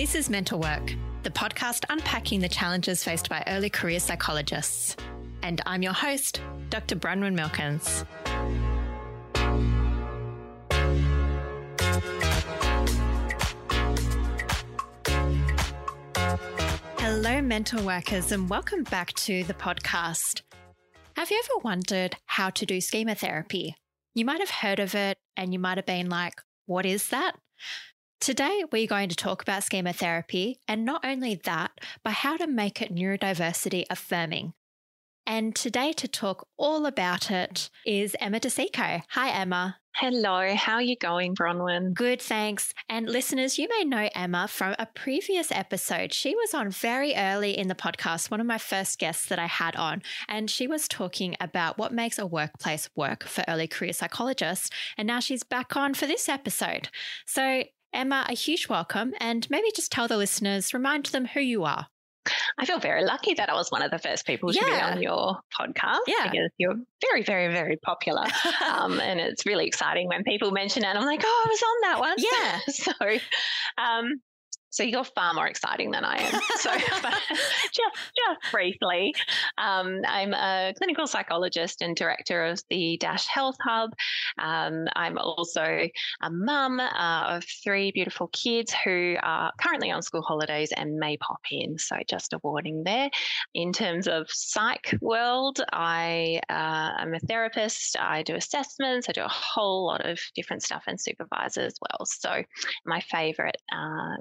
This is Mental Work, the podcast unpacking the challenges faced by early career psychologists. And I'm your host, Dr. Bronwyn Milkins. Hello, mental workers, and welcome back to the podcast. Have you ever wondered how to do schema therapy? You might have heard of it and you might have been like, what is that? Today, we're going to talk about schema therapy and not only that, but how to make it neurodiversity affirming. And today, to talk all about it, is Emma DeCicco. Hi, Emma. Hello, how are you going, Bronwyn? Good, thanks. And listeners, you may know Emma from a previous episode. She was on very early in the podcast, one of my first guests that I had on, and she was talking about what makes a workplace work for early career psychologists. And now she's back on for this episode. So, Emma, a huge welcome, and maybe just tell the listeners, remind them who you are. I feel very lucky that I was one of the first people to be on your podcast yeah. because you're very, very, very popular. um, and it's really exciting when people mention it. I'm like, oh, I was on that one. Yeah. so, um, so you're far more exciting than I am. So, just just briefly, um, I'm a clinical psychologist and director of the Dash Health Hub. Um, I'm also a mum uh, of three beautiful kids who are currently on school holidays and may pop in. So, just a warning there. In terms of psych world, I uh, am a therapist. I do assessments. I do a whole lot of different stuff and supervise as well. So, my favorite uh,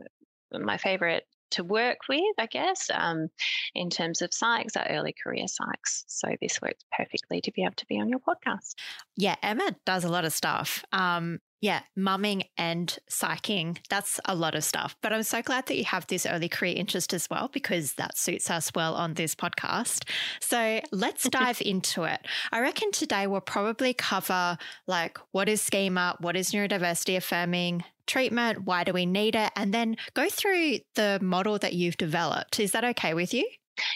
my favorite to work with, I guess, um, in terms of psychs are early career psychs. So this works perfectly to be able to be on your podcast. Yeah, Emma does a lot of stuff. Um, yeah, mumming and psyching, that's a lot of stuff. But I'm so glad that you have this early career interest as well, because that suits us well on this podcast. So let's dive into it. I reckon today we'll probably cover like what is schema, what is neurodiversity affirming, treatment, why do we need it, and then go through the model that you've developed. Is that okay with you?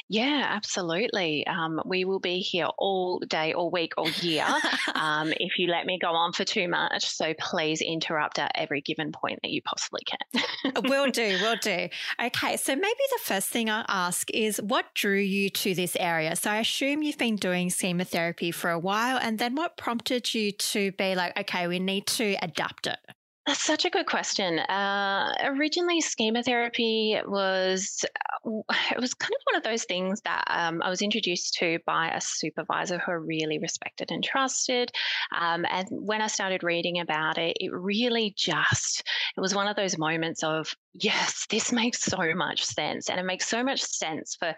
Yeah, absolutely. Um, we will be here all day, all week, all year um, if you let me go on for too much. So please interrupt at every given point that you possibly can. will do, will do. Okay, so maybe the first thing I'll ask is what drew you to this area? So I assume you've been doing schema therapy for a while, and then what prompted you to be like, okay, we need to adapt it? That's such a good question. Uh, originally, schema therapy was it was kind of one of those things that um, I was introduced to by a supervisor who I really respected and trusted. Um, and when I started reading about it, it really just it was one of those moments of yes, this makes so much sense, and it makes so much sense for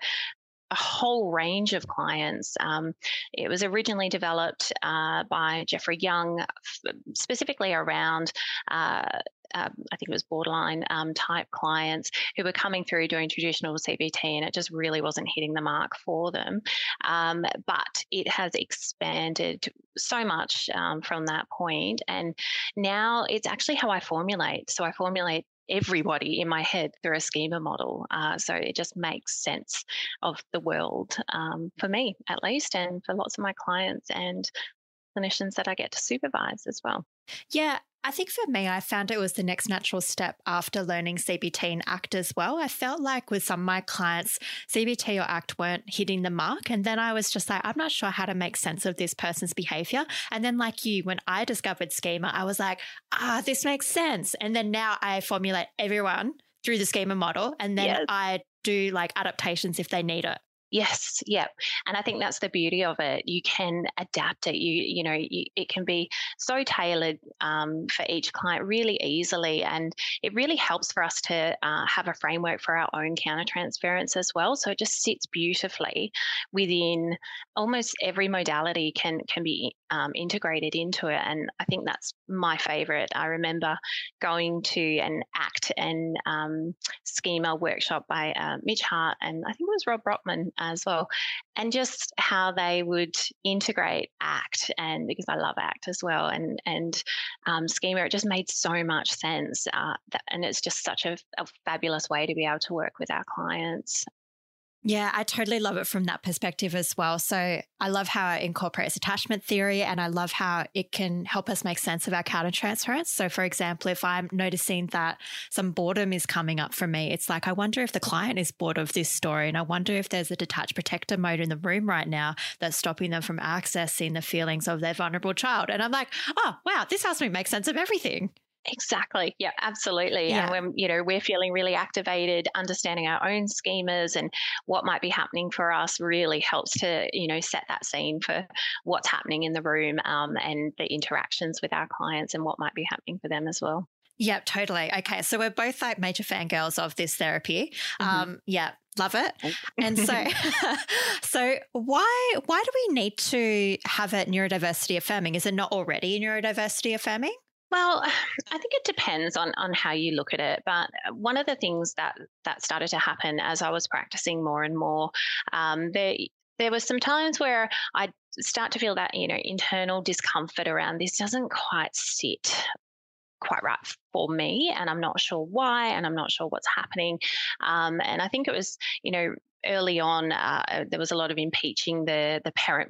a whole range of clients. Um, it was originally developed uh, by Jeffrey Young, f- specifically around. Uh, um, I think it was borderline um, type clients who were coming through doing traditional CBT and it just really wasn't hitting the mark for them. Um, but it has expanded so much um, from that point, and now it's actually how I formulate. So I formulate everybody in my head through a schema model. Uh, so it just makes sense of the world um, for me, at least, and for lots of my clients and clinicians that I get to supervise as well. Yeah, I think for me, I found it was the next natural step after learning CBT and ACT as well. I felt like with some of my clients, CBT or ACT weren't hitting the mark. And then I was just like, I'm not sure how to make sense of this person's behavior. And then, like you, when I discovered schema, I was like, ah, this makes sense. And then now I formulate everyone through the schema model. And then yes. I do like adaptations if they need it. Yes, yeah, and I think that's the beauty of it. You can adapt it. You you know you, it can be so tailored um, for each client really easily, and it really helps for us to uh, have a framework for our own countertransference as well. So it just sits beautifully within almost every modality can can be um, integrated into it, and I think that's my favorite. I remember going to an ACT and um, schema workshop by uh, Mitch Hart, and I think it was Rob Brockman as well, and just how they would integrate ACT, and because I love ACT as well, and and um, schema, it just made so much sense, uh, that, and it's just such a, a fabulous way to be able to work with our clients. Yeah, I totally love it from that perspective as well. So I love how it incorporates attachment theory and I love how it can help us make sense of our countertransference. So, for example, if I'm noticing that some boredom is coming up for me, it's like, I wonder if the client is bored of this story. And I wonder if there's a detached protector mode in the room right now that's stopping them from accessing the feelings of their vulnerable child. And I'm like, oh, wow, this helps me make sense of everything. Exactly. Yeah, absolutely. Yeah. And when, you know, we're feeling really activated, understanding our own schemas and what might be happening for us really helps to, you know, set that scene for what's happening in the room um, and the interactions with our clients and what might be happening for them as well. Yep, totally. Okay, so we're both like major fangirls of this therapy. Mm-hmm. Um, yeah, love it. and so, so why why do we need to have it neurodiversity affirming? Is it not already neurodiversity affirming? Well, I think it depends on on how you look at it. But one of the things that that started to happen as I was practicing more and more, um, there there was some times where I'd start to feel that you know internal discomfort around this doesn't quite sit quite right for me and i'm not sure why and i'm not sure what's happening um, and i think it was you know early on uh, there was a lot of impeaching the the parent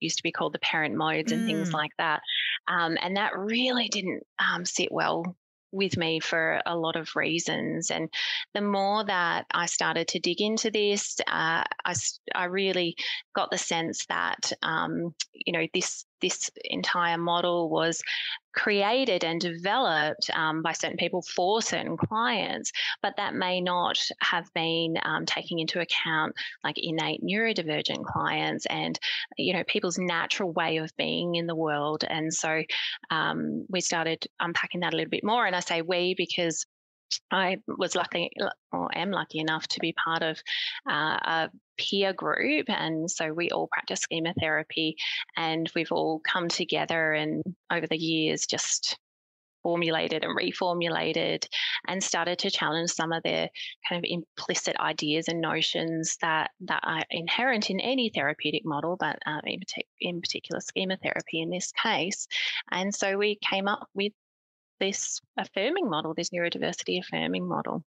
used to be called the parent modes and mm. things like that. Um, and that really didn't um, sit well with me for a lot of reasons. And the more that I started to dig into this, uh, I, I really got the sense that, um, you know, this this entire model was created and developed um, by certain people for certain clients, but that may not have been um, taking into account like innate neurodivergent clients and you know people's natural way of being in the world. And so um, we started unpacking that a little bit more. And I say we because I was lucky or am lucky enough to be part of uh, a peer group. And so we all practice schema therapy and we've all come together and over the years just formulated and reformulated and started to challenge some of the kind of implicit ideas and notions that that are inherent in any therapeutic model, but uh, in, in particular schema therapy in this case. And so we came up with this affirming model, this neurodiversity affirming model.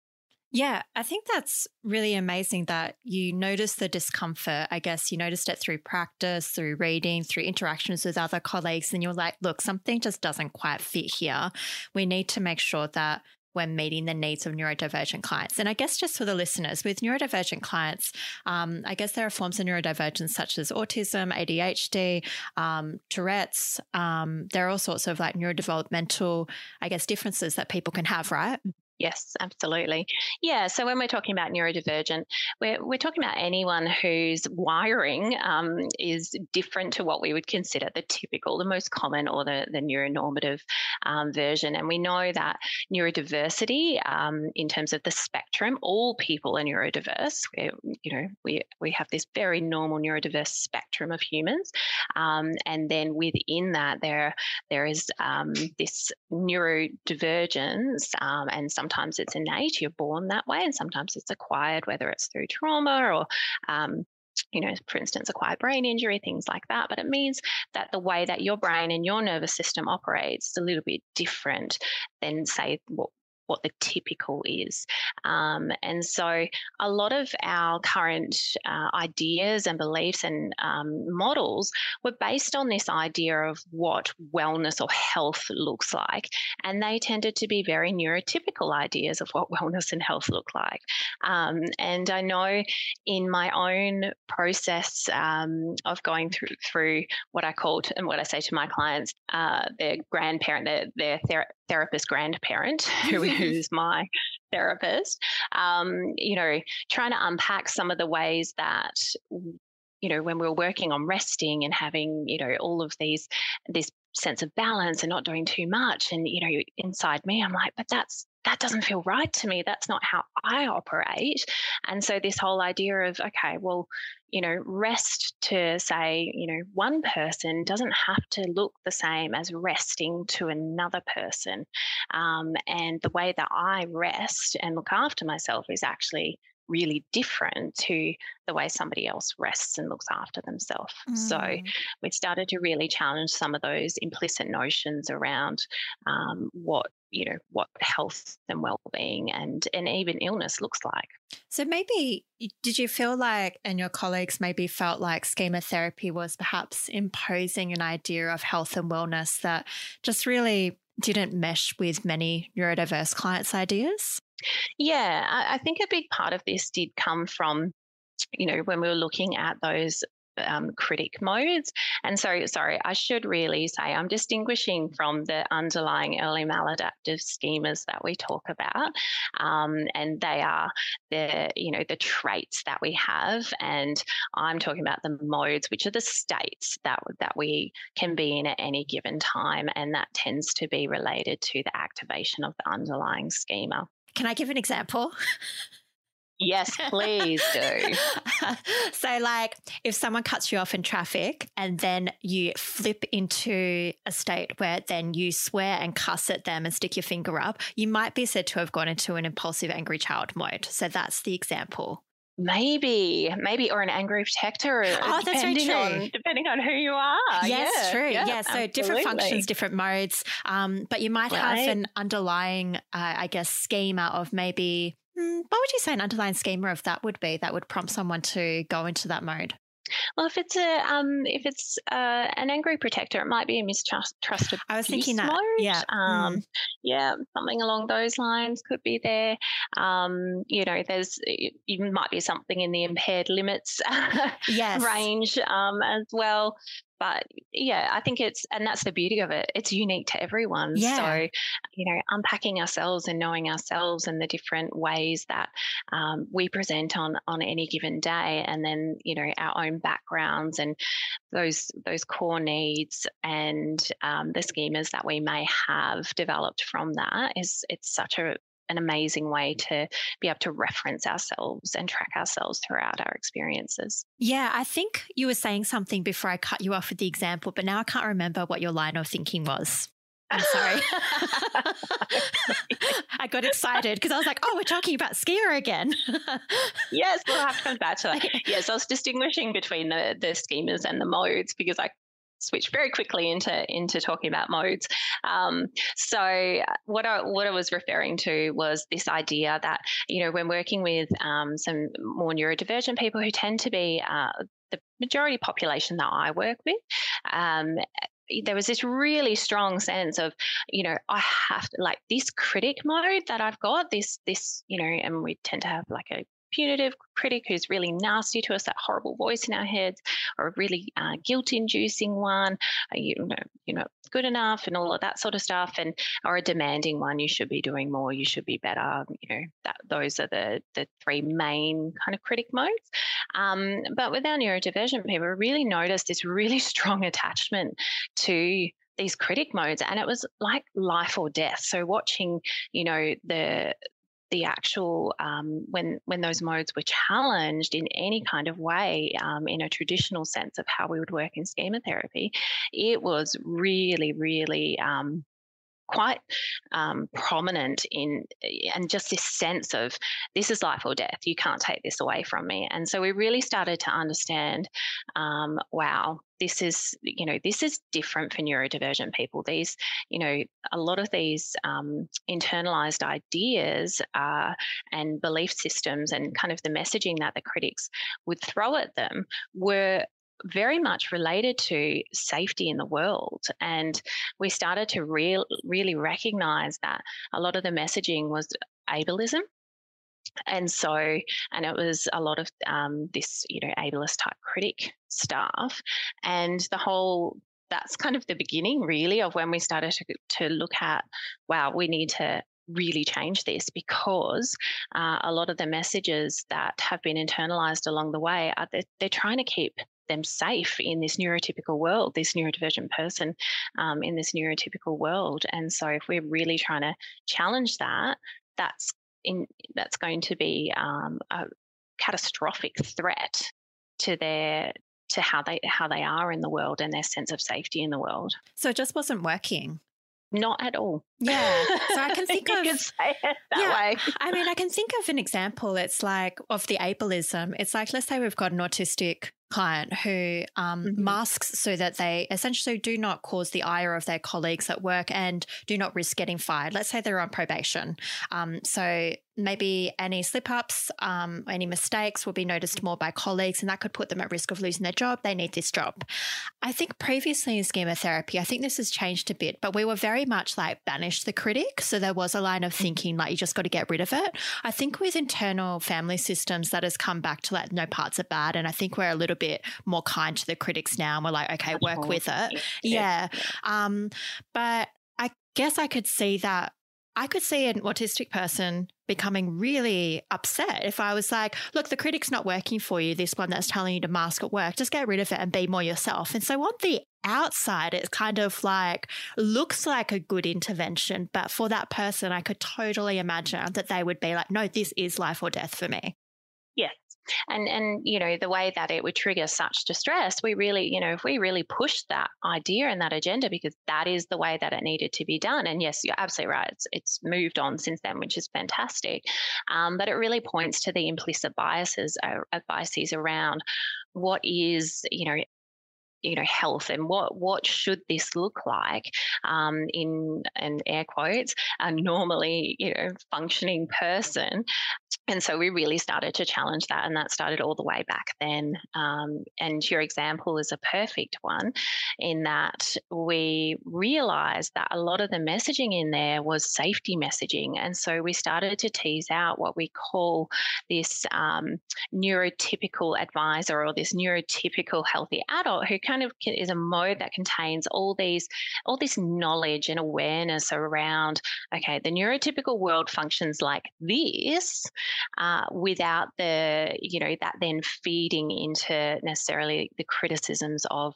Yeah, I think that's really amazing that you noticed the discomfort. I guess you noticed it through practice, through reading, through interactions with other colleagues, and you're like, look, something just doesn't quite fit here. We need to make sure that when meeting the needs of neurodivergent clients. And I guess just for the listeners, with neurodivergent clients, um, I guess there are forms of neurodivergence such as autism, ADHD, um, Tourette's. Um, there are all sorts of like neurodevelopmental, I guess, differences that people can have, right? Yes, absolutely. Yeah. So when we're talking about neurodivergent, we're, we're talking about anyone whose wiring um, is different to what we would consider the typical, the most common, or the, the neuronormative um, version. And we know that neurodiversity, um, in terms of the spectrum, all people are neurodiverse. We're, you know, we, we have this very normal neurodiverse spectrum of humans. Um, and then within that, there, there is um, this neurodivergence um, and some sometimes it's innate, you're born that way, and sometimes it's acquired, whether it's through trauma or um, you know, for instance, acquired brain injury, things like that. But it means that the way that your brain and your nervous system operates is a little bit different than, say, what what the typical is. Um, and so a lot of our current uh, ideas and beliefs and um, models were based on this idea of what wellness or health looks like. And they tended to be very neurotypical ideas of what wellness and health look like. Um, and I know in my own process um, of going through, through what I called and what I say to my clients, uh, their grandparent, their, their ther- therapist grandparent, who who's my therapist, um, you know, trying to unpack some of the ways that you know when we are working on resting and having you know all of these this sense of balance and not doing too much and you know inside me i'm like but that's that doesn't feel right to me. That's not how I operate. And so, this whole idea of, okay, well, you know, rest to say, you know, one person doesn't have to look the same as resting to another person. Um, and the way that I rest and look after myself is actually really different to the way somebody else rests and looks after themselves. Mm. So we started to really challenge some of those implicit notions around um, what you know what health and well-being and and even illness looks like so maybe did you feel like and your colleagues maybe felt like schema therapy was perhaps imposing an idea of health and wellness that just really didn't mesh with many neurodiverse clients ideas yeah i, I think a big part of this did come from you know, when we were looking at those um, critic modes. And so, sorry, I should really say I'm distinguishing from the underlying early maladaptive schemas that we talk about. Um, and they are the, you know, the traits that we have. And I'm talking about the modes, which are the states that, that we can be in at any given time. And that tends to be related to the activation of the underlying schema. Can I give an example? Yes, please do. so, like, if someone cuts you off in traffic and then you flip into a state where then you swear and cuss at them and stick your finger up, you might be said to have gone into an impulsive, angry child mode. So, that's the example. Maybe, maybe, or an angry protector. Oh, that's very true. On, depending on who you are. Yes, yeah, true. Yeah, yeah so absolutely. different functions, different modes. Um, but you might right. have an underlying, uh, I guess, schema of maybe Mm, what would you say an underlying schema of that would be that would prompt someone to go into that mode? Well, if it's a um, if it's uh, an angry protector, it might be a mistrusted. I was thinking that. Mode. Yeah, um, mm. yeah, something along those lines could be there. Um, you know, there's it might be something in the impaired limits yes. range um, as well but yeah, I think it's, and that's the beauty of it. It's unique to everyone. Yeah. So, you know, unpacking ourselves and knowing ourselves and the different ways that um, we present on on any given day, and then you know our own backgrounds and those those core needs and um, the schemas that we may have developed from that is it's such a an amazing way mm. to be able to reference ourselves and track ourselves throughout our experiences. Yeah, I think you were saying something before I cut you off with the example, but now I can't remember what your line of thinking was. I'm sorry. I got excited because I was like, oh, we're talking about schema again. yes, we'll have to come back to that. Yes, I was distinguishing between the, the schemas and the modes because I switch very quickly into into talking about modes. Um, so what I what I was referring to was this idea that you know when working with um, some more neurodivergent people who tend to be uh, the majority population that I work with. Um, there was this really strong sense of, you know, I have to like this critic mode that I've got, this, this, you know, and we tend to have like a punitive critic who's really nasty to us, that horrible voice in our heads, or a really uh, guilt-inducing one, uh, you know, you know, good enough, and all of that sort of stuff, and or a demanding one, you should be doing more, you should be better. You know, that those are the the three main kind of critic modes. Um, but with our neurodivergent people, really noticed this really strong attachment to these critic modes and it was like life or death so watching you know the the actual um, when when those modes were challenged in any kind of way um, in a traditional sense of how we would work in schema therapy, it was really really um, quite um, prominent in and just this sense of this is life or death. You can't take this away from me. And so we really started to understand um, wow this is you know this is different for neurodivergent people these you know a lot of these um, internalized ideas uh, and belief systems and kind of the messaging that the critics would throw at them were very much related to safety in the world. And we started to real, really recognize that a lot of the messaging was ableism. And so, and it was a lot of um, this, you know, ableist type critic stuff. And the whole, that's kind of the beginning, really, of when we started to, to look at, wow, we need to really change this because uh, a lot of the messages that have been internalized along the way are they're, they're trying to keep them safe in this neurotypical world, this neurodivergent person um, in this neurotypical world. And so, if we're really trying to challenge that, that's in that's going to be um, a catastrophic threat to their to how they how they are in the world and their sense of safety in the world. So it just wasn't working. Not at all. Yeah. So I can think you of could say it that Yeah. way. I mean, I can think of an example. It's like of the ableism. It's like, let's say we've got an autistic client who um, Mhm. masks so that they essentially do not cause the ire of their colleagues at work and do not risk getting fired. Let's say they're on probation. Um, so maybe any slip ups, um, any mistakes will be noticed more by colleagues, and that could put them at risk of losing their job. They need this job. I think previously in schema therapy, I think this has changed a bit, but we were very much like the critic. So there was a line of thinking like you just got to get rid of it. I think with internal family systems, that has come back to like no parts are bad. And I think we're a little bit more kind to the critics now. And we're like, okay, work with it. Yeah. Yeah. Um, but I guess I could see that. I could see an autistic person becoming really upset if I was like, look, the critic's not working for you, this one that's telling you to mask at work, just get rid of it and be more yourself. And so on the outside, it kind of like looks like a good intervention. But for that person, I could totally imagine that they would be like, no, this is life or death for me. Yes. And and you know the way that it would trigger such distress, we really you know if we really pushed that idea and that agenda because that is the way that it needed to be done. And yes, you're absolutely right. It's it's moved on since then, which is fantastic. Um, but it really points to the implicit biases uh, biases around what is you know you know health and what what should this look like um, in and air quotes a normally you know functioning person and so we really started to challenge that and that started all the way back then um, and your example is a perfect one in that we realized that a lot of the messaging in there was safety messaging and so we started to tease out what we call this um, neurotypical advisor or this neurotypical healthy adult who kind of is a mode that contains all these all this knowledge and awareness around okay the neurotypical world functions like this uh, without the you know that then feeding into necessarily the criticisms of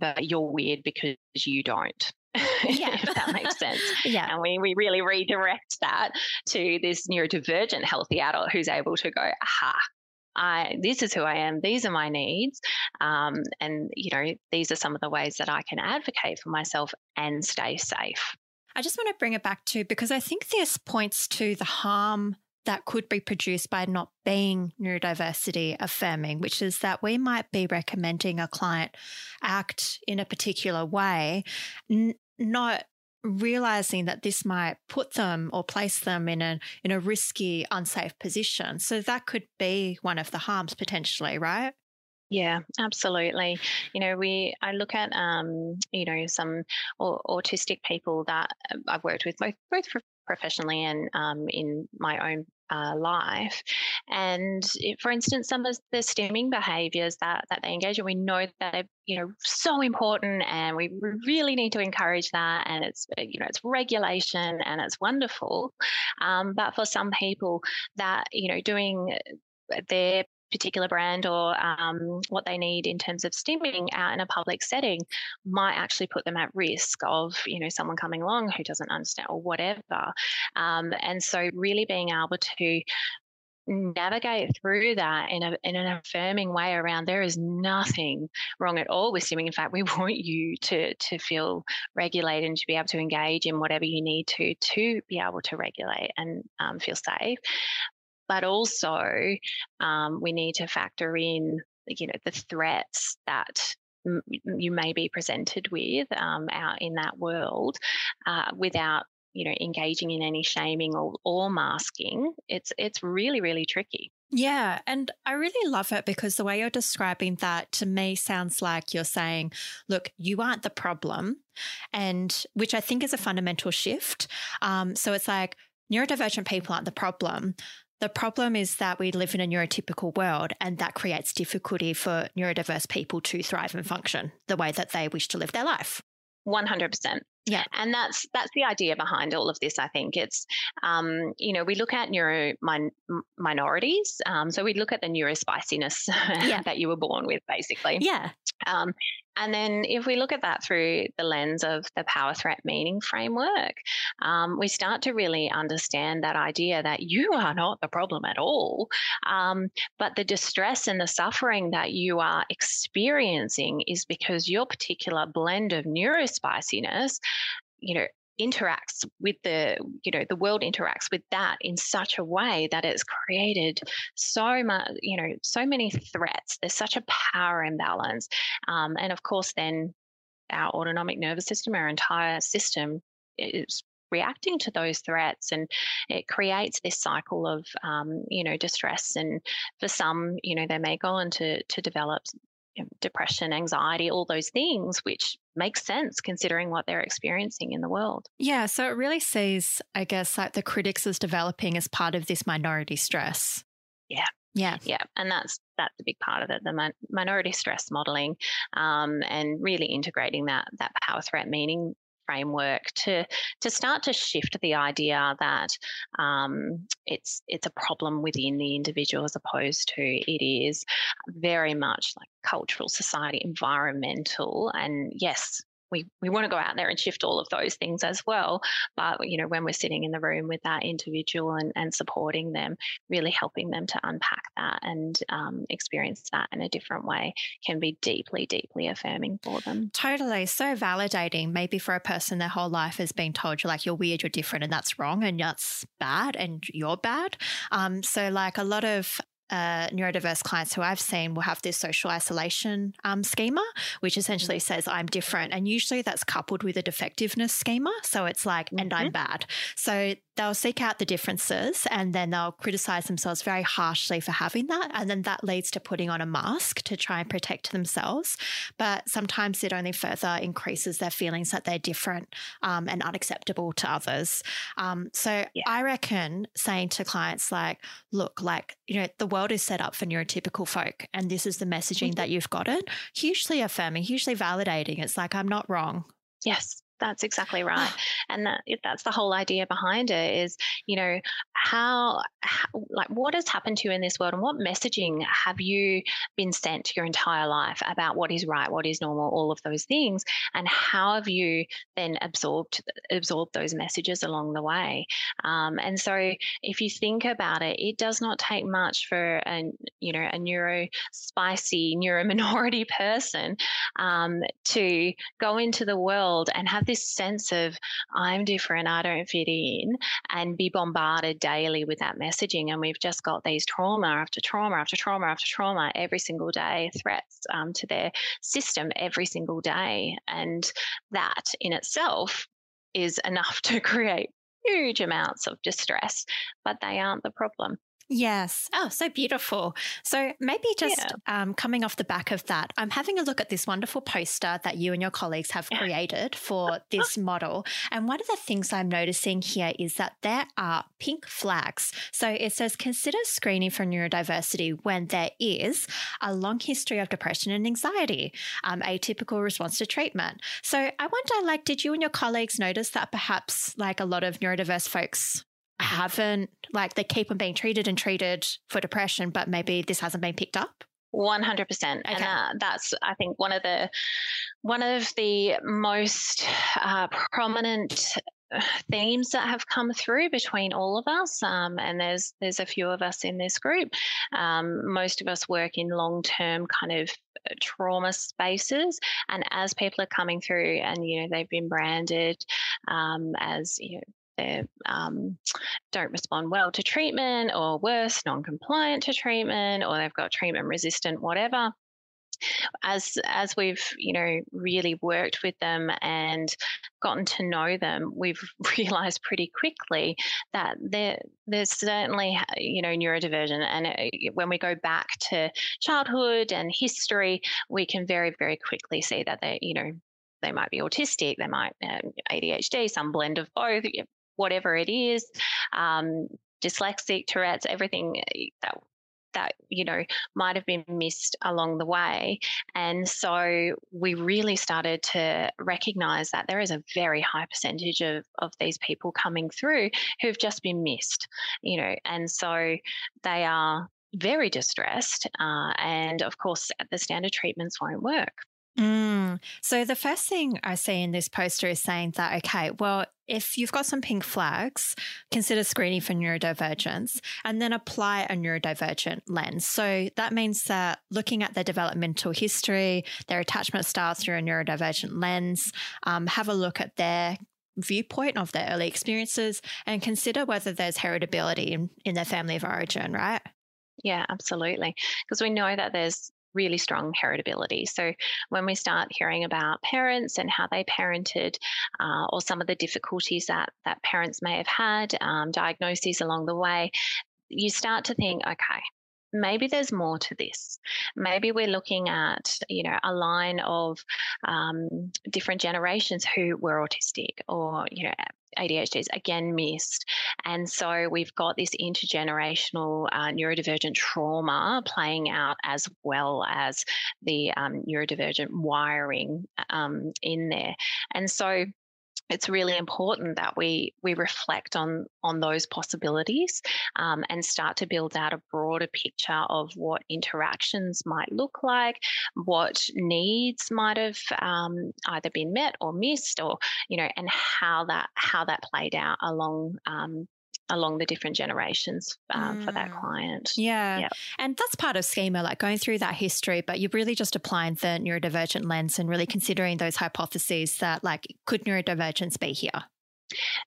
but you're weird because you don't Yeah. if that makes sense Yeah. and we, we really redirect that to this neurodivergent healthy adult who's able to go, aha, I, this is who I am. These are my needs. Um, and, you know, these are some of the ways that I can advocate for myself and stay safe. I just want to bring it back to because I think this points to the harm that could be produced by not being neurodiversity affirming, which is that we might be recommending a client act in a particular way, n- not realizing that this might put them or place them in a in a risky unsafe position so that could be one of the harms potentially right Yeah, absolutely. You know, we I look at um, you know some autistic people that uh, I've worked with both both professionally and um, in my own uh, life. And for instance, some of the stimming behaviours that that they engage in, we know that they're you know so important, and we really need to encourage that. And it's uh, you know it's regulation and it's wonderful. Um, but for some people, that you know doing uh, their particular brand or um, what they need in terms of stimming out in a public setting might actually put them at risk of you know someone coming along who doesn't understand or whatever. Um, and so really being able to navigate through that in, a, in an affirming way around there is nothing wrong at all with stimming in fact we want you to to feel regulated and to be able to engage in whatever you need to to be able to regulate and um, feel safe but also um, we need to factor in you know the threats that m- you may be presented with um, out in that world uh, without you know engaging in any shaming or, or masking it's it's really really tricky Yeah. And I really love it because the way you're describing that to me sounds like you're saying, look, you aren't the problem. And which I think is a fundamental shift. Um, so it's like neurodivergent people aren't the problem. The problem is that we live in a neurotypical world and that creates difficulty for neurodiverse people to thrive and function the way that they wish to live their life. 100% Yeah. and that's that's the idea behind all of this i think it's um, you know we look at neuro min- minorities um, so we look at the neurospiciness Yeah. that you were born with basically Yeah. um, and then if we look at that through the lens of the power threat meaning framework, um, we start to really understand that idea that you are not the problem at all. Um, but the distress and the suffering that you are experiencing is because your particular blend of neurospiciness, you know, interacts with the you know the world interacts with that in such a way that it's created so much you know so many threats. There's such a power imbalance um, and of course then our autonomic nervous system our entire system is reacting to those threats and it creates this cycle of um, you know distress and for some you know they may go on to to develop depression, anxiety, all those things, which makes sense considering what they're experiencing in the world. Yeah. So it really sees, I guess, like the critics as developing as part of this minority stress. Yeah. Yeah. Yeah. And that's that's a big part of it, the minority stress modeling um, and really integrating that that power threat meaning framework to to start to shift the idea that um, it's it's a problem within the individual as opposed to it is very much like cultural, society, environmental, and yes, we, we want to go out there and shift all of those things as well. But, you know, when we're sitting in the room with that individual and, and supporting them, really helping them to unpack that and um, experience that in a different way can be deeply, deeply affirming for them. Totally. So validating. Maybe for a person, their whole life has been told you're like, you're weird, you're different, and that's wrong, and that's bad, and you're bad. Um, so, like a lot of uh, neurodiverse clients who I've seen will have this social isolation um, schema, which essentially mm-hmm. says I'm different. And usually that's coupled with a defectiveness schema. So it's like, mm-hmm. and I'm mm-hmm. bad. So they'll seek out the differences and then they'll criticize themselves very harshly for having that. And then that leads to putting on a mask to try and protect themselves. But sometimes it only further increases their feelings that they're different um, and unacceptable to others. Um, so yeah. I reckon saying to clients, like, look, like, you know, the world is set up for neurotypical folk, and this is the messaging mm-hmm. that you've gotten, hugely affirming, hugely validating. It's like, I'm not wrong. Yes. That's exactly right, and that that's the whole idea behind it. Is you know how, how, like what has happened to you in this world, and what messaging have you been sent your entire life about what is right, what is normal, all of those things, and how have you then absorbed absorbed those messages along the way? Um, and so, if you think about it, it does not take much for a you know a neuro spicy neuro minority person um, to go into the world and have this sense of I'm different, I don't fit in, and be bombarded daily with that messaging. And we've just got these trauma after trauma after trauma after trauma every single day, threats um, to their system every single day. And that in itself is enough to create huge amounts of distress, but they aren't the problem. Yes. Oh, so beautiful. So maybe just yeah. um, coming off the back of that, I'm having a look at this wonderful poster that you and your colleagues have created for this model. And one of the things I'm noticing here is that there are pink flags. So it says consider screening for neurodiversity when there is a long history of depression and anxiety, um, atypical response to treatment. So I wonder, like, did you and your colleagues notice that perhaps like a lot of neurodiverse folks haven't like they keep on being treated and treated for depression, but maybe this hasn't been picked up? 100% okay. and uh, that's i think one of the one of the most uh, prominent themes that have come through between all of us um, and there's there's a few of us in this group um, most of us work in long-term kind of uh, trauma spaces and as people are coming through and you know they've been branded um, as you know they um, don't respond well to treatment, or worse, non compliant to treatment, or they've got treatment resistant, whatever. As as we've you know really worked with them and gotten to know them, we've realised pretty quickly that there there's certainly you know neurodivergent, and it, when we go back to childhood and history, we can very very quickly see that they you know they might be autistic, they might have ADHD, some blend of both whatever it is, um, dyslexic, Tourette's, everything eh, that that you know might have been missed along the way. And so we really started to recognize that there is a very high percentage of, of these people coming through who've just been missed you know and so they are very distressed uh, and of course the standard treatments won't work Mm. So the first thing I see in this poster is saying that, okay, well, if you've got some pink flags, consider screening for neurodivergence and then apply a neurodivergent lens. So that means that looking at their developmental history, their attachment styles through a neurodivergent lens, um, have a look at their viewpoint of their early experiences and consider whether there's heritability in, in their family of origin, right? Yeah, absolutely. Because we know that there's really strong heritability. So when we start hearing about parents and how they parented, uh, or some of the difficulties that that parents may have had, um, diagnoses along the way, you start to think, okay, maybe there's more to this. Maybe we're looking at, you know, a line of um, different generations who were autistic or, you know, ADHD is again missed. And so we've got this intergenerational uh, neurodivergent trauma playing out as well as the um, neurodivergent wiring um, in there. And so it's really important that we we reflect on on those possibilities um, and start to build out a broader picture of what interactions might look like, what needs might have um, either been met or missed, or you know, and how that how that played out along um, along the different generations um, mm. for that mm. client. Yeah. Yep. And that's part of schema, like going through that history, but you're really just applying the neurodivergent lens and really considering those hypotheses that, like, could neurodivergence be here?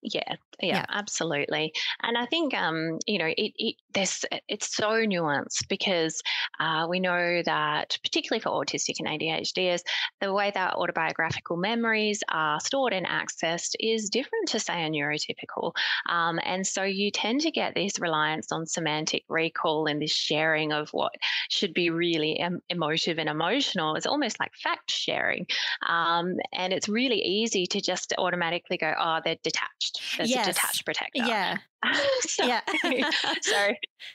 Yeah, yeah, yeah, absolutely. And I think um, you know it, it this it's so nuanced because uh, we know that particularly for autistic and ADHDers, the way that autobiographical memories are stored and accessed is different to say a neurotypical, um, and so you tend to get this reliance on semantic recall and this sharing of what should be really em- emotive and emotional. It's almost like fact sharing, um, and it's really easy to just automatically go, oh, they're detached. There's yes. a detached protector. Yeah. so, yeah. so,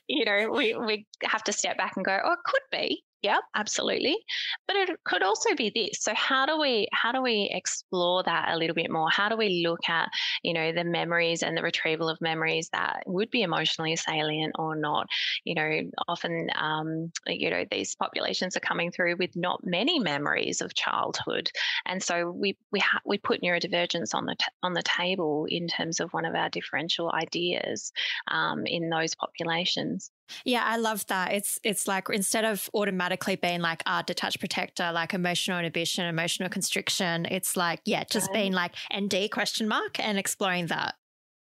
you know, we, we have to step back and go, oh, it could be. Yep, absolutely. But it could also be this. So how do we how do we explore that a little bit more? How do we look at, you know, the memories and the retrieval of memories that would be emotionally salient or not? You know, often um, you know, these populations are coming through with not many memories of childhood. And so we we ha- we put neurodivergence on the t- on the table in terms of one of our differential ideas um, in those populations. Yeah, I love that. It's it's like instead of automatically being like a detached protector, like emotional inhibition, emotional constriction, it's like, yeah, just right. being like ND question mark and exploring that.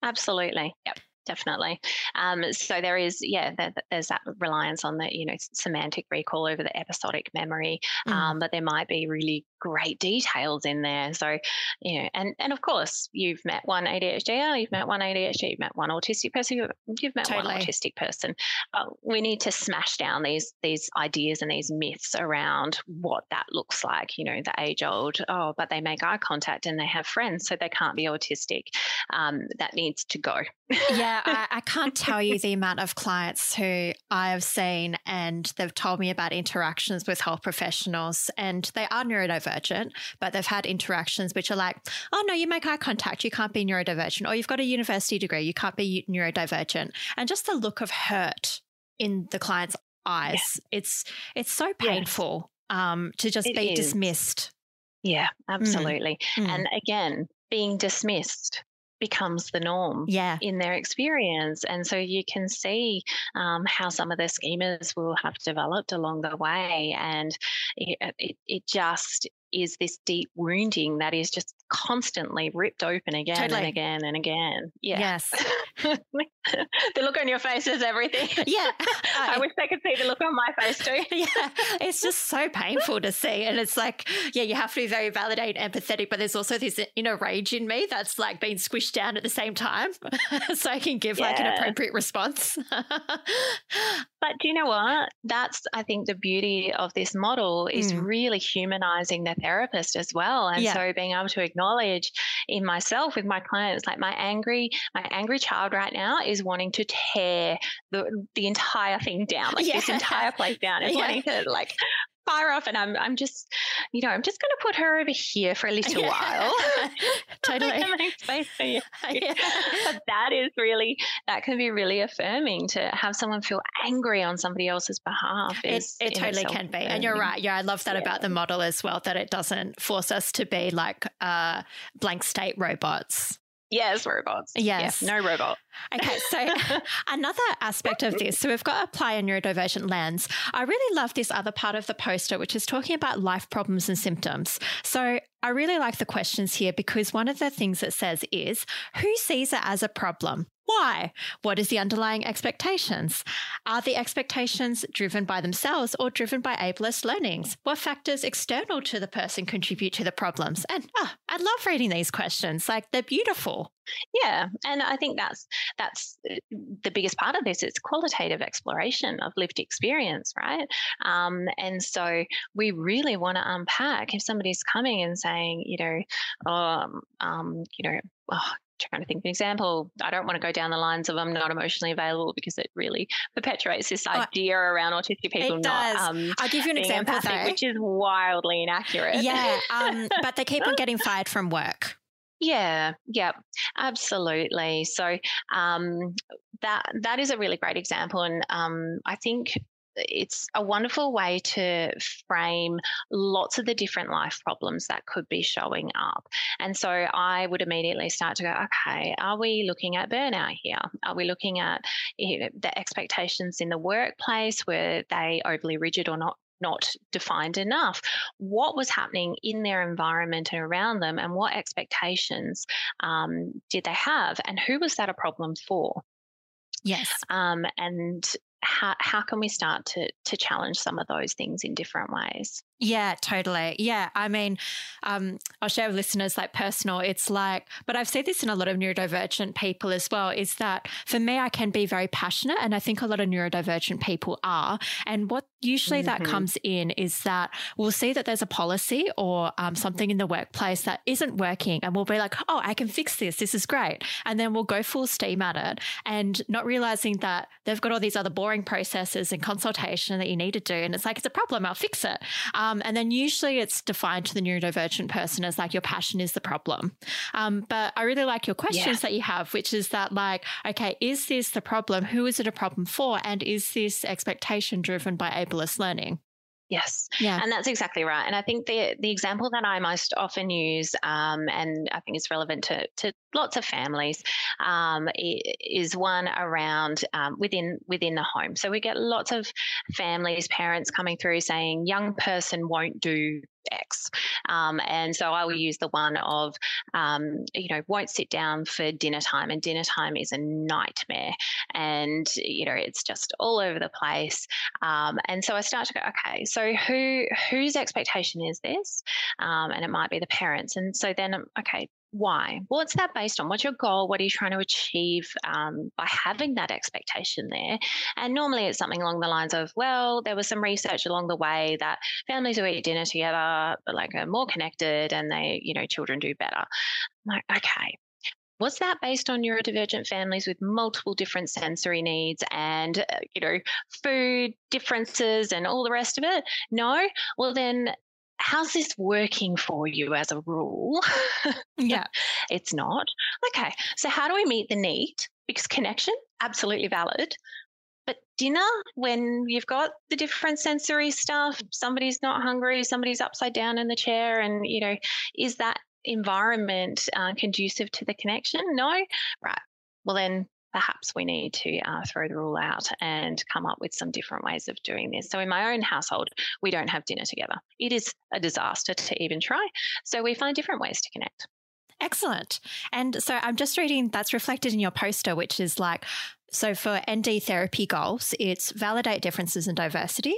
Absolutely. Yep definitely. Um, so there is, yeah, there, there's that reliance on the, you know, semantic recall over the episodic memory, mm. um, but there might be really great details in there. So, you know, and and of course, you've met one ADHD, you've met one ADHD, you've met one autistic person, you've, you've met totally. one autistic person. Uh, we need to smash down these these ideas and these myths around what that looks like. You know, the age old, oh, but they make eye contact and they have friends, so they can't be autistic. Um, that needs to go. yeah, I, I can't tell you the amount of clients who I have seen and they've told me about interactions with health professionals and they are neurodivergent neurodivergent, but they've had interactions which are like, oh no, you make eye contact, you can't be neurodivergent, or you've got a university degree, you can't be neurodivergent. And just the look of hurt in the client's eyes, yeah. it's it's so painful um, to just it be is. dismissed. Yeah, mm. absolutely. Mm. And again, being dismissed becomes the norm yeah. in their experience. And so you can see um, how some of the schemas will have developed along the way. And it, it, it just is this deep wounding that is just constantly ripped open again totally. and again and again. Yeah. Yes. the look on your face is everything. Yeah. I wish they could see the look on my face too. yeah. It's just so painful to see. And it's like, yeah, you have to be very validated and empathetic, but there's also this inner rage in me that's like being squished down at the same time. so I can give yeah. like an appropriate response. but do you know what? That's, I think, the beauty of this model is mm. really humanizing the therapist as well. And yeah. so being able to acknowledge in myself with my clients, like my angry, my angry child right now is wanting to tear the the entire thing down, like yeah. this entire place down. It's yeah. wanting to like fire off and I'm I'm just you know I'm just going to put her over here for a little yeah. while. totally. space for you. Yeah. But that is really that can be really affirming to have someone feel angry on somebody else's behalf. It, it totally can be, and you're right. Yeah, I love that yeah. about the model as well. That it doesn't force us to be like uh, blank state robots. Yes, robots. Yes. no robot. Okay, so another aspect of this, so we've got apply a neurodivergent lens. I really love this other part of the poster, which is talking about life problems and symptoms. So I really like the questions here because one of the things it says is who sees it as a problem? Why? What is the underlying expectations? Are the expectations driven by themselves or driven by ableist learnings? What factors external to the person contribute to the problems? And oh, I love reading these questions. Like they're beautiful. Yeah, and I think that's that's uh, the biggest part of this. It's qualitative exploration of lived experience, right? Um, and so we really want to unpack if somebody's coming and saying, you know, um, um, you know, oh, trying to think of an example. I don't want to go down the lines of I'm not emotionally available because it really perpetuates this idea around autistic people it not. Does. Um, I'll give you an example though, which is wildly inaccurate. Yeah, um, but they keep on getting fired from work. Yeah, yeah, absolutely. So um, that that is a really great example, and um, I think it's a wonderful way to frame lots of the different life problems that could be showing up. And so I would immediately start to go, okay, are we looking at burnout here? Are we looking at you know, the expectations in the workplace? Were they overly rigid or not not defined enough. What was happening in their environment and around them, and what expectations um, did they have, and who was that a problem for? Yes. Um, and how, how can we start to to challenge some of those things in different ways yeah, totally. Yeah. I mean, um, I'll share with listeners like personal. It's like, but I've seen this in a lot of neurodivergent people as well, is that for me, I can be very passionate. And I think a lot of neurodivergent people are. And what usually mm-hmm. that comes in is that we'll see that there's a policy or um, something in the workplace that isn't working. And we'll be like, oh, I can fix this. This is great. And then we'll go full steam at it and not realizing that they've got all these other boring processes and consultation that you need to do. And it's like, it's a problem. I'll fix it. Um, um, and then usually it's defined to the neurodivergent person as like your passion is the problem. Um, but I really like your questions yeah. that you have, which is that like, okay, is this the problem? Who is it a problem for? And is this expectation driven by ableist learning? Yes. Yeah. And that's exactly right. And I think the the example that I most often use, um, and I think it's relevant to, to lots of families, um, is one around um, within within the home. So we get lots of families, parents coming through saying, "Young person won't do X. Um, and so I will use the one of, um, you know, won't sit down for dinner time, and dinner time is a nightmare. And, you know, it's just all over the place. Um, and so I start to go, okay, so who whose expectation is this? Um, and it might be the parents. And so then, okay, why? Well, What's that based on? What's your goal? What are you trying to achieve um, by having that expectation there? And normally it's something along the lines of, well, there was some research along the way that families who eat dinner together like are more connected and they, you know, children do better. I'm like, okay, was that based on neurodivergent families with multiple different sensory needs and uh, you know food differences and all the rest of it no well then how's this working for you as a rule? yeah. it's not. Okay. So, how do we meet the need? Because connection, absolutely valid. But dinner, when you've got the different sensory stuff, somebody's not hungry, somebody's upside down in the chair, and, you know, is that environment uh, conducive to the connection? No. Right. Well, then perhaps we need to uh, throw the rule out and come up with some different ways of doing this. So, in my own household, we don't have dinner together. It is a disaster to even try. So, we find different ways to connect. Excellent. And so I'm just reading that's reflected in your poster, which is like, so for ND therapy goals, it's validate differences and diversity,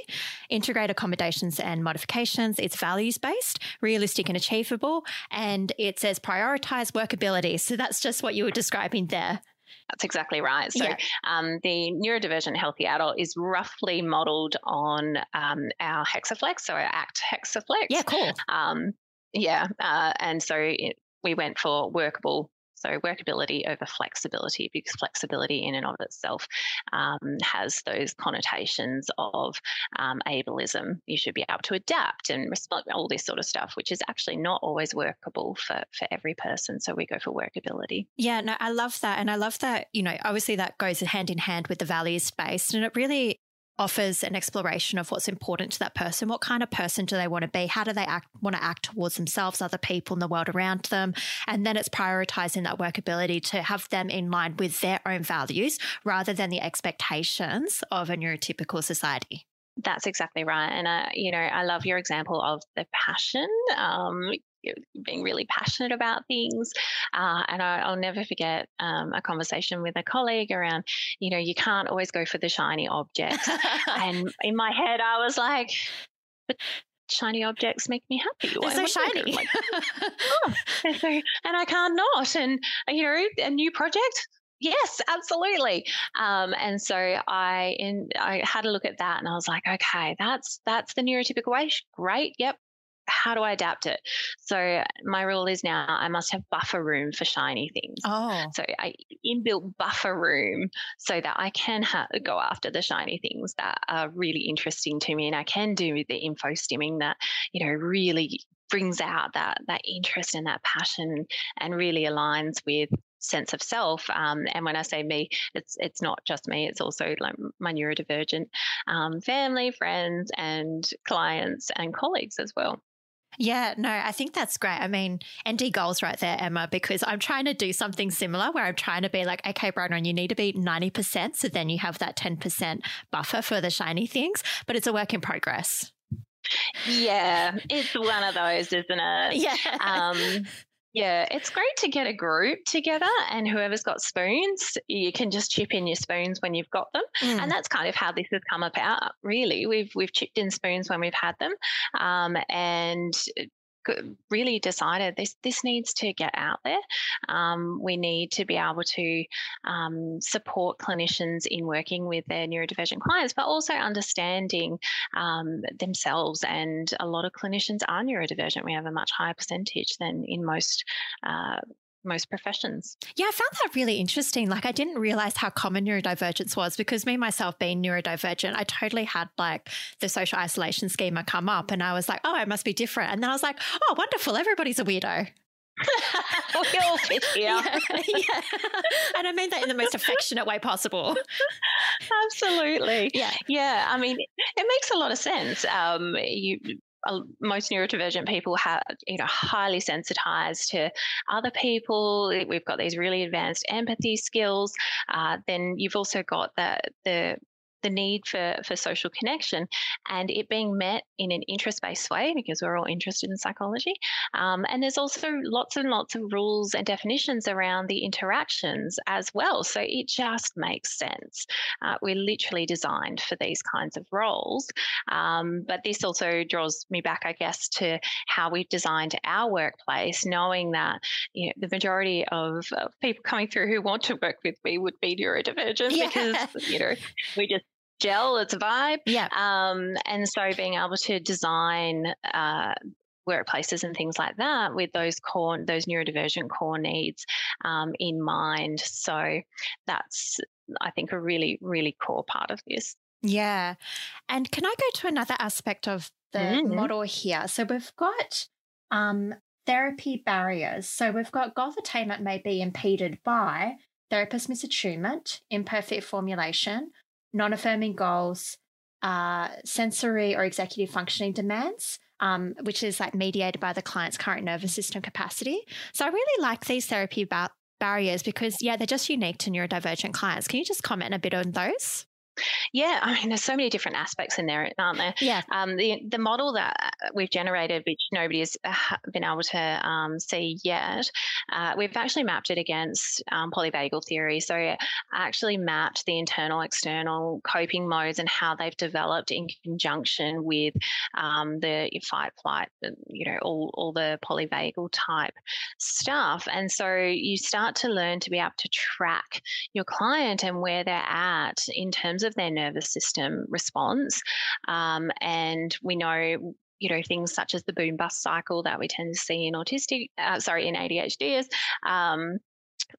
integrate accommodations and modifications, it's values based, realistic and achievable, and it says prioritize workability. So that's just what you were describing there. That's exactly right. So, yeah. um, the neurodivergent healthy adult is roughly modeled on um, our Hexaflex, so our ACT Hexaflex. Yeah, cool. Um, yeah, uh, and so it, we went for workable so workability over flexibility, because flexibility in and of itself um, has those connotations of um, ableism. You should be able to adapt and respond, all this sort of stuff, which is actually not always workable for, for every person. So we go for workability. Yeah, no, I love that. And I love that, you know, obviously that goes hand in hand with the values space. And it really offers an exploration of what's important to that person. What kind of person do they want to be? How do they act, want to act towards themselves, other people in the world around them? And then it's prioritizing that workability to have them in line with their own values rather than the expectations of a neurotypical society. That's exactly right. And, uh, you know, I love your example of the passion. Um, being really passionate about things. Uh, and I, will never forget um, a conversation with a colleague around, you know, you can't always go for the shiny objects. and in my head, I was like, but shiny objects make me happy. They're so shiny. Like, oh, so, and I can't not. And, you know, a new project, Yes, absolutely. Um, and so I in I had a look at that and I was like, okay, that's that's the neurotypical way. Great. Yep. How do I adapt it? So my rule is now I must have buffer room for shiny things. Oh. So I inbuilt buffer room so that I can ha- go after the shiny things that are really interesting to me and I can do the info stimming that, you know, really brings out that that interest and that passion and really aligns with sense of self. Um, and when I say me, it's it's not just me; it's also like my neurodivergent um, family, friends, and clients and colleagues as well. Yeah, no, I think that's great. I mean, ND goals right there, Emma, because I'm trying to do something similar where I'm trying to be like, okay, Bronwyn, you need to be 90%. So then you have that 10% buffer for the shiny things, but it's a work in progress. Yeah, it's one of those, isn't it? Yeah. Um, yeah, it's great to get a group together and whoever's got spoons, you can just chip in your spoons when you've got them. Mm. And that's kind of how this has come about, really. We've we've chipped in spoons when we've had them. Um, and really decided this this needs to get out there. Um, we need to be able to um, support clinicians in working with their neurodivergent clients, but also understanding um, themselves. And a lot of clinicians are neurodivergent. We have a much higher percentage than in most uh, most professions. Yeah, I found that really interesting. Like, I didn't realize how common neurodivergence was because me, myself, being neurodivergent, I totally had like the social isolation schema come up and I was like, oh, I must be different. And then I was like, oh, wonderful. Everybody's a weirdo. we all fit here. Yeah, yeah. And I mean that in the most affectionate way possible. Absolutely. Yeah. Yeah. I mean, it makes a lot of sense. Um, you most neurodivergent people have, you know, highly sensitized to other people. We've got these really advanced empathy skills. Uh, then you've also got the the the need for, for social connection and it being met in an interest based way because we're all interested in psychology. Um, and there's also lots and lots of rules and definitions around the interactions as well. So it just makes sense. Uh, we're literally designed for these kinds of roles. Um, but this also draws me back, I guess, to how we've designed our workplace, knowing that you know, the majority of, people coming through who want to work with me would be neurodivergent yeah. because, you know, we just gel, it's a vibe. Yeah. Um, and so being able to design uh, workplaces and things like that with those core, those neurodivergent core needs um, in mind. So that's, I think, a really, really core part of this. Yeah. And can I go to another aspect of the mm-hmm. model here? So we've got um, therapy barriers. So we've got goal attainment may be impeded by therapist misattunement, imperfect formulation, non affirming goals, uh, sensory or executive functioning demands, um, which is like mediated by the client's current nervous system capacity. So I really like these therapy ba- barriers because, yeah, they're just unique to neurodivergent clients. Can you just comment a bit on those? Yeah, I mean, there's so many different aspects in there, aren't there? Yeah. Um, the the model that uh, we've generated, which nobody has uh, been able to um, see yet, uh, we've actually mapped it against um, polyvagal theory. So I actually mapped the internal, external coping modes and how they've developed in conjunction with um, the fight, flight, you know, all all the polyvagal type stuff. And so you start to learn to be able to track your client and where they're at in terms of their nervous system response. Um, and we know you know things such as the boom bust cycle that we tend to see in autistic uh, sorry in adhds um,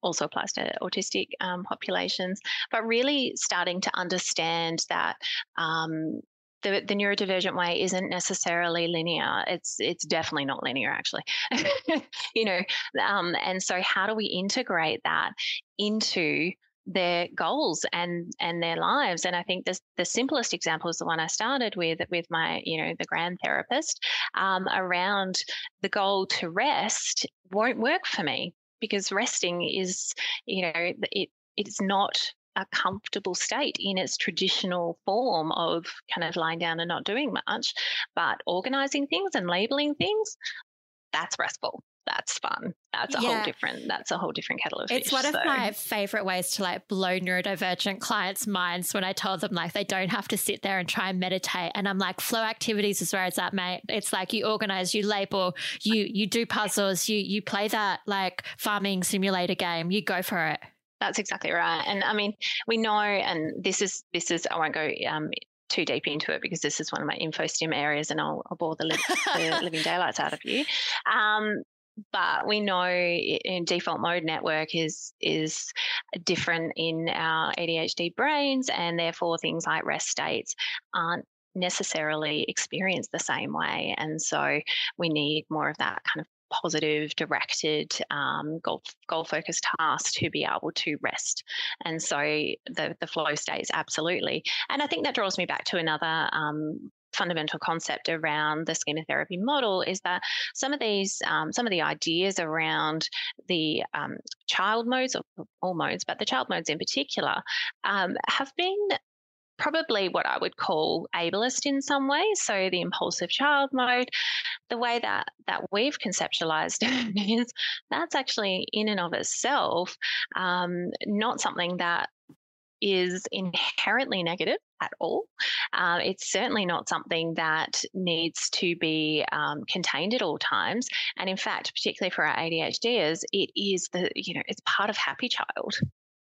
also applies to autistic um, populations but really starting to understand that um, the, the neurodivergent way isn't necessarily linear. It's it's definitely not linear, actually. you know, um, and so how do we integrate that into their goals and and their lives. And i think this, the simplest example is the one i started with with my you know the grand therapist um, around the goal to rest won't work for me because resting is you know it it's not a comfortable state in its traditional form of kind of lying down and not doing much but organizing things and labeling things that's restful that's fun. That's a yeah. whole different. That's a whole different kettle of fish. It's one of so. my favorite ways to like blow neurodivergent clients' minds when I tell them like they don't have to sit there and try and meditate. And I'm like, flow activities is where it's at, mate. It's like you organize, you label, you you do puzzles, you you play that like farming simulator game. You go for it. That's exactly right. And I mean, we know, and this is this is I won't go um, too deep into it because this is one of my infostim areas and I'll, I'll bore the, li- the living daylights out of you. Um, but we know in default mode network is is different in our ADHD brains, and therefore things like rest states aren't necessarily experienced the same way. And so we need more of that kind of positive, directed, um, goal goal focused task to be able to rest. And so the the flow states absolutely. And I think that draws me back to another um, fundamental concept around the schema therapy model is that some of these, um, some of the ideas around the um, child modes, or all modes, but the child modes in particular, um, have been probably what I would call ableist in some ways. So the impulsive child mode, the way that that we've conceptualized it is that's actually in and of itself um, not something that is inherently negative at all. Uh, it's certainly not something that needs to be um, contained at all times. And in fact, particularly for our ADHDers, it is the, you know, it's part of happy child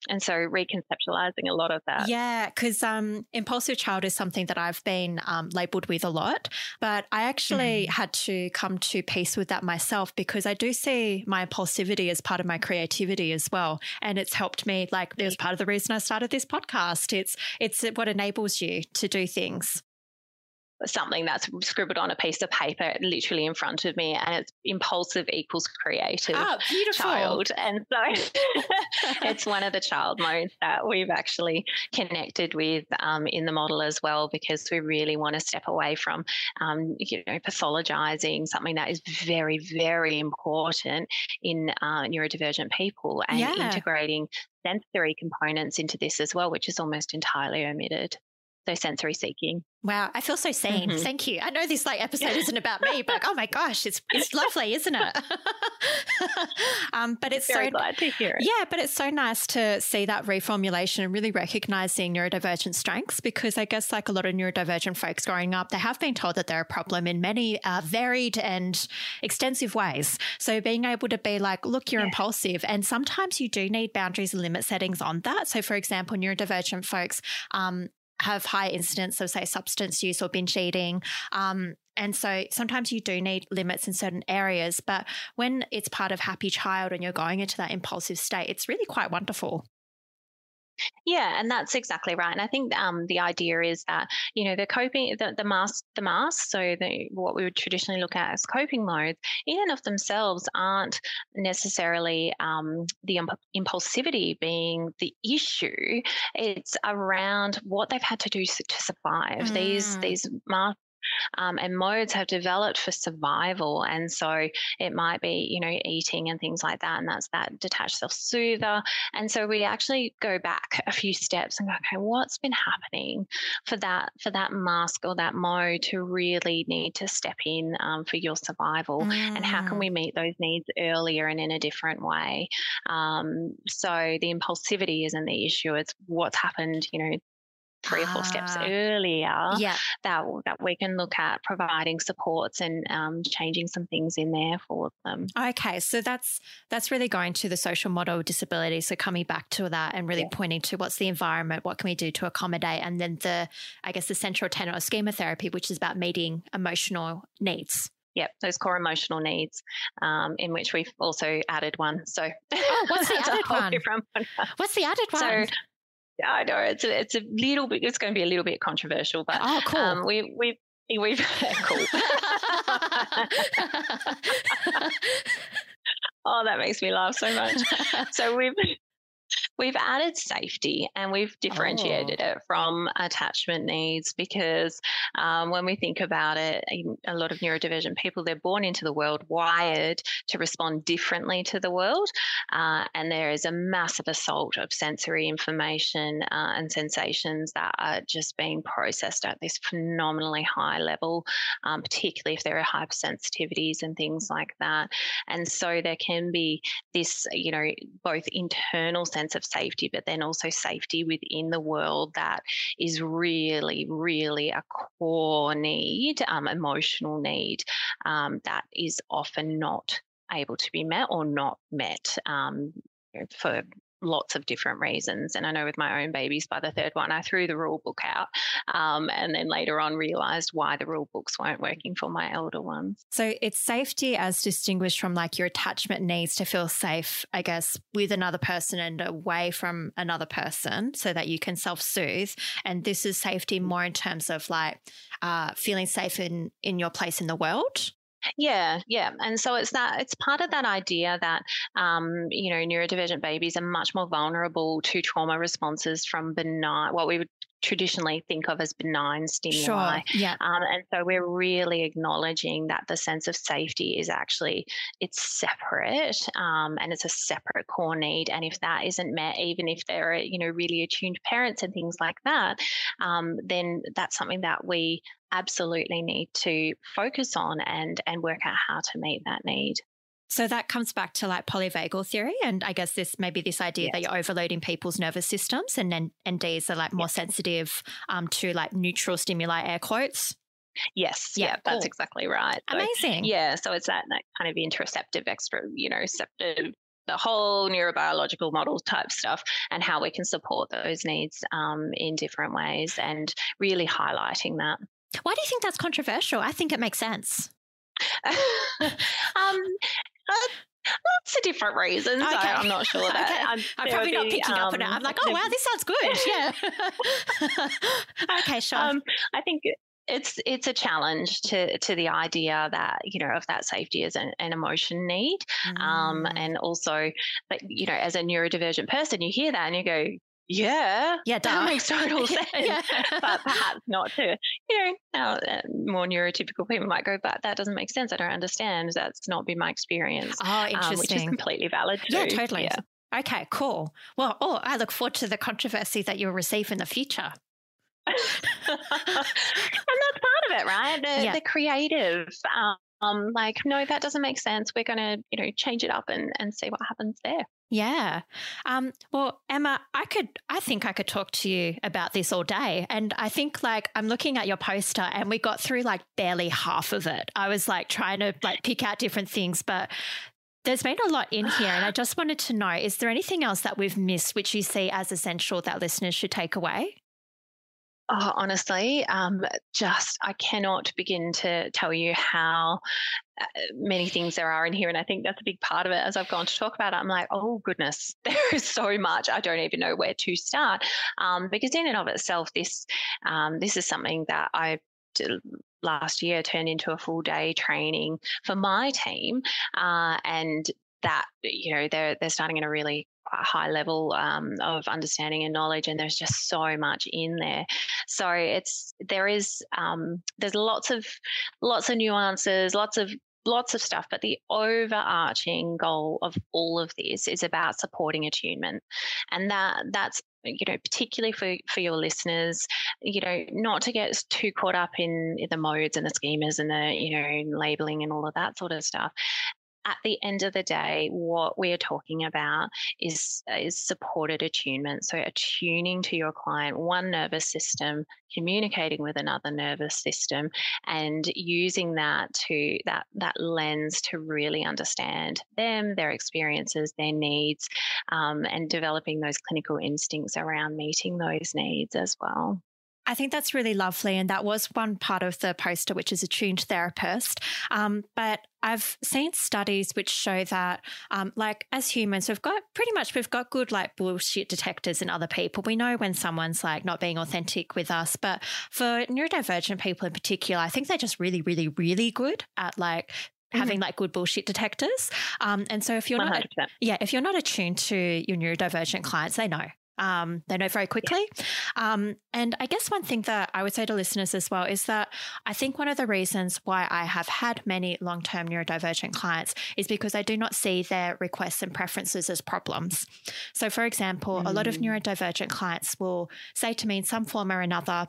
and so reconceptualizing a lot of that. Yeah, because um, impulsive child is something that I've been um, labeled with a lot, but I actually mm-hmm. had to come to peace with that myself because I do see my impulsivity as part of my creativity as well, and it's helped me. Like it was part of the reason I started this podcast. It's it's what enables you to do things something that's scribbled on a piece of paper literally in front of me and it's impulsive equals creative oh, child. And so it's one of the child modes that we've actually connected with um, in the model as well because we really want to step away from um, you know pathologizing something that is very very important in uh, neurodivergent people and yeah. integrating sensory components into this as well which is almost entirely omitted so sensory seeking. Wow, I feel so seen. Mm-hmm. Thank you. I know this like episode isn't about me, but oh my gosh, it's it's lovely, isn't it? um, but it's Very so glad to hear it. Yeah, but it's so nice to see that reformulation and really recognizing neurodivergent strengths because I guess like a lot of neurodivergent folks growing up, they have been told that they're a problem in many uh, varied and extensive ways. So being able to be like, look, you're yeah. impulsive, and sometimes you do need boundaries and limit settings on that. So for example, neurodivergent folks um, have high incidence of, say, substance use or binge eating. Um, and so sometimes you do need limits in certain areas. But when it's part of happy child and you're going into that impulsive state, it's really quite wonderful. Yeah, and that's exactly right. And I think um, the idea is that you know the coping, the the mask, the mask. So the what we would traditionally look at as coping modes, in and of themselves, aren't necessarily um, the imp- impulsivity being the issue. It's around what they've had to do to survive. Mm. These these masks um, and modes have developed for survival. And so it might be, you know, eating and things like that. And that's that detached self soother. And so we actually go back a few steps and go, okay, what's been happening for that, for that mask or that mode to really need to step in um, for your survival? Mm. And how can we mm. meet those needs earlier and in a different way? Um, so the impulsivity isn't the issue. It's what's happened, you know, three or four steps ah. earlier yeah. that that we can look at providing supports and um, changing some things in there for them. Okay, so that's that's really going to the social model of disability. So coming back to that and really yeah. pointing to what's the environment, what can we do to accommodate, and then the I guess the central tenet of schema therapy, which is about meeting emotional needs. Yep, those core emotional needs, um, in which we've also added one. So, oh, what's the added one? What's the added one? So, I know it's a, it's a little bit. It's going to be a little bit controversial, but oh, cool. Um, we we we've cool. oh, that makes me laugh so much. So we've we've added safety and we've differentiated oh. it from attachment needs because um, when we think about it, a lot of neurodivergent people, they're born into the world wired to respond differently to the world. Uh, and there is a massive assault of sensory information uh, and sensations that are just being processed at this phenomenally high level, um, particularly if there are hypersensitivities and things like that. And so there can be this, you know, both internal sense of safety, but then also safety within the world that is really, really a core need, um, emotional need um, that is often not able to be met or not met um, for lots of different reasons. And I know with my own babies, by the third one, I threw the rule book out um, and then later on realized why the rule books weren't working for my elder ones. So it's safety as distinguished from like your attachment needs to feel safe, I guess, with another person and away from another person so that you can self soothe. And this is safety more in terms of like uh, feeling safe in, in your place in the world. Yeah, yeah. And so it's that it's part of that idea that um, you know, neurodivergent babies are much more vulnerable to trauma responses from benign what we would traditionally think of as benign stimuli. Sure. Yeah. Um, and so we're really acknowledging that the sense of safety is actually it's separate um, and it's a separate core need. And if that isn't met, even if there are you know really attuned parents and things like that, um, then that's something that we absolutely need to focus on and and work out how to meet that need. So that comes back to like polyvagal theory, and I guess this maybe this idea yes. that you're overloading people's nervous systems, and then NDs are like more yes. sensitive um, to like neutral stimuli, air quotes. Yes, yeah, yeah that's cool. exactly right. So, Amazing. Yeah, so it's that, that kind of interoceptive, extra, you know, receptive the whole neurobiological model type stuff and how we can support those needs um, in different ways and really highlighting that. Why do you think that's controversial? I think it makes sense. um, lots of different reasons. Okay. I, am not sure that okay. I'm, I'm probably not picking um, up on it. I'm like, oh wow, this sounds good. Yeah. okay, sure. Um, I think it's it's a challenge to to the idea that you know of that safety as an, an emotion need, um, mm. um, and also, but you know, as a neurodivergent person, you hear that and you go, yeah, yeah, that makes total sense. yeah. but perhaps not to, you know, now, uh, more neurotypical people might go, but that doesn't make sense. I don't understand. That's not been my experience. Oh, interesting. Um, which is completely valid too. Yeah, totally. Yeah. Okay, cool. Well, oh, I look forward to the controversy that you'll receive in the future. and that's part of it, right? The, yeah. the creative. Um, um, like, no, that doesn't make sense. We're going to, you know, change it up and, and see what happens there. Yeah. Um, well, Emma, I could, I think I could talk to you about this all day. And I think like I'm looking at your poster and we got through like barely half of it. I was like trying to like pick out different things, but there's been a lot in here. And I just wanted to know is there anything else that we've missed which you see as essential that listeners should take away? Oh, honestly, um, just I cannot begin to tell you how uh, many things there are in here. And I think that's a big part of it. As I've gone to talk about it, I'm like, oh, goodness, there is so much. I don't even know where to start. Um, because, in and of itself, this, um, this is something that I last year turned into a full day training for my team. Uh, and that you know they're they're starting in a really high level um, of understanding and knowledge and there's just so much in there. So it's there is um, there's lots of lots of nuances lots of lots of stuff but the overarching goal of all of this is about supporting attunement. And that that's you know particularly for for your listeners you know not to get too caught up in, the modes and the schemas and the you know labeling and all of that sort of stuff at the end of the day, what we are talking about is, is supported attunement. So, attuning to your client, one nervous system, communicating with another nervous system, and using that to that, that lens to really understand them, their experiences, their needs, um, and developing those clinical instincts around meeting those needs as well. I think that's really lovely. And that was one part of the poster, which is attuned therapist. Um, but I've seen studies which show that, um, like, as humans, we've got pretty much we've got good like bullshit detectors in other people. We know when someone's like not being authentic with us. But for neurodivergent people in particular, I think they're just really, really, really good at like having mm-hmm. like good bullshit detectors. Um, and so if you're 100%. not, yeah, if you're not attuned to your neurodivergent clients, they know. Um, they know very quickly. Yeah. Um, and I guess one thing that I would say to listeners as well is that I think one of the reasons why I have had many long term neurodivergent clients is because I do not see their requests and preferences as problems. So, for example, mm. a lot of mm. neurodivergent clients will say to me in some form or another,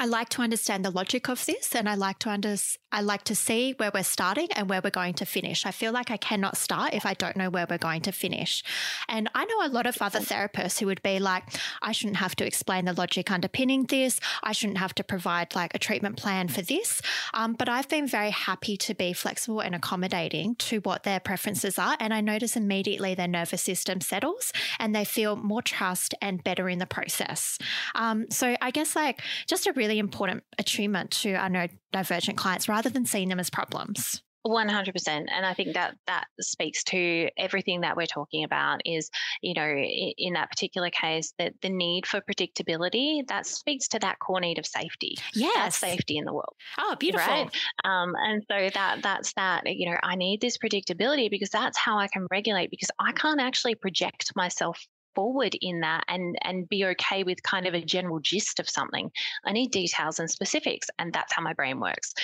I like to understand the logic of this and I like to under, I like to see where we're starting and where we're going to finish. I feel like I cannot start if I don't know where we're going to finish. And I know a lot of other therapists who would be like, I shouldn't have to explain the logic underpinning this. I shouldn't have to provide like a treatment plan for this. Um, but I've been very happy to be flexible and accommodating to what their preferences are. And I notice immediately their nervous system settles and they feel more trust and better in the process. Um, so I guess like just a really really important attunement to our neurodivergent clients rather than seeing them as problems. 100% and i think that that speaks to everything that we're talking about is you know in that particular case that the need for predictability that speaks to that core need of safety. Yes. that's safety in the world oh beautiful. right? Um, and so that that's that you know i need this predictability because that's how i can regulate because i can't actually project myself forward in that and and be okay with kind of a general gist of something. I need details and specifics and that's how my brain works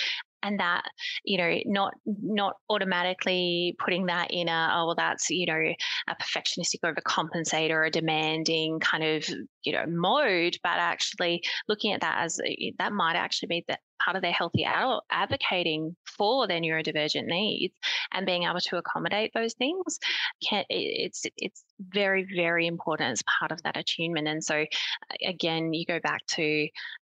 and that you know not not automatically putting that in a oh well that's you know a perfectionistic or a compensator or a demanding kind of you know mode but actually looking at that as eh, that might actually be that part of their healthy adult advocating for their neurodivergent needs and being able to accommodate those things can it's it's very very important as part of that attunement. And so again you go back to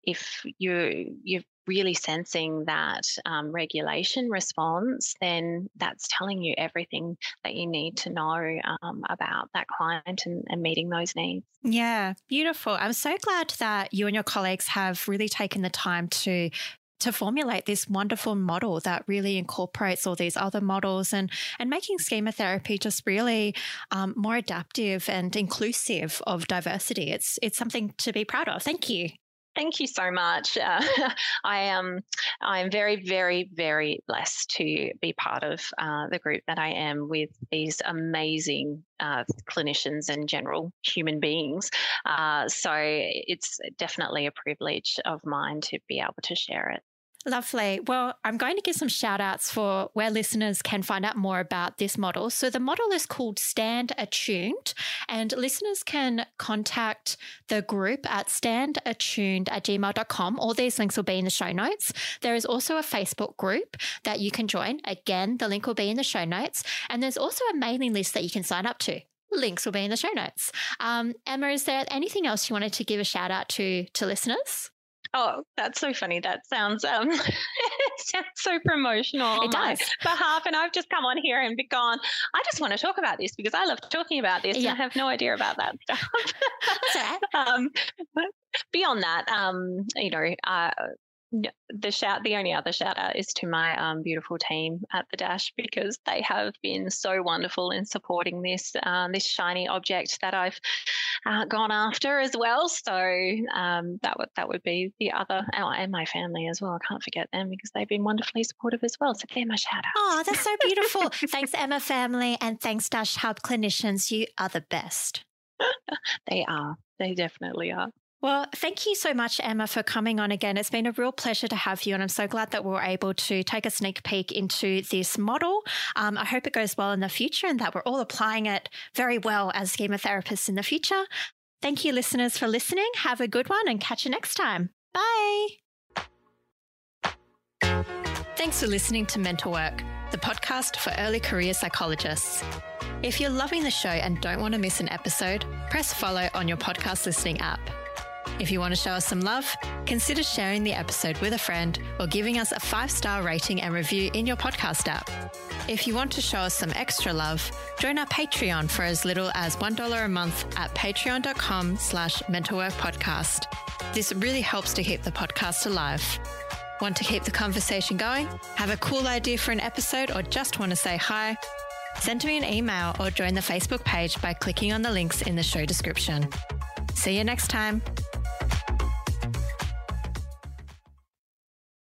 if you you're really sensing that um, regulation response, then that's telling you everything that you need to know um, about that client and, and meeting those needs. Yeah, beautiful. I'm so glad that you and your colleagues have really taken the time to to formulate this wonderful model that really incorporates all these other models and and making schema therapy just really um, more adaptive and inclusive of diversity. It's it's something to be proud of. Thank you. Thank you so much. Uh, I am I am very very very blessed to be part of uh, the group that I am with these amazing uh, clinicians and general human beings. Uh, so it's definitely a privilege of mine to be able to share it. Lovely. Well, I'm going to give some shout outs for where listeners can find out more about this model. So, the model is called Stand Attuned, and listeners can contact the group at standattuned at gmail.com. All these links will be in the show notes. There is also a Facebook group that you can join. Again, the link will be in the show notes. And there's also a mailing list that you can sign up to. Links will be in the show notes. Um, Emma, is there anything else you wanted to give a shout out to to listeners? Oh, that's so funny. That sounds um sounds so promotional it does. behalf. And I've just come on here and be gone, I just want to talk about this because I love talking about this yeah. and I have no idea about that stuff. um, but beyond that, um, you know, uh, the shout the only other shout out is to my um, beautiful team at the dash because they have been so wonderful in supporting this um, this shiny object that I've uh, gone after as well. So um, that would that would be the other oh, and my family as well. I can't forget them because they've been wonderfully supportive as well. So they're my shout out oh that's so beautiful. Thanks Emma family and thanks Dash Hub clinicians. You are the best. They are. They definitely are well, thank you so much, Emma, for coming on again. It's been a real pleasure to have you, and I'm so glad that we are able to take a sneak peek into this model. Um, I hope it goes well in the future and that we're all applying it very well as schema therapists in the future. Thank you, listeners, for listening. Have a good one and catch you next time. Bye. Thanks for listening to Mental Work, the podcast for early career psychologists. If you're loving the show and don't want to miss an episode, press follow on your podcast listening app. If you want to show us some love, consider sharing the episode with a friend or giving us a five star rating and review in your podcast app. If you want to show us some extra love, join our Patreon for as little as $1 a month at patreon.com slash mentalworkpodcast. This really helps to keep the podcast alive. Want to keep the conversation going? Have a cool idea for an episode or just want to say hi? Send me an email or join the Facebook page by clicking on the links in the show description. See you next time.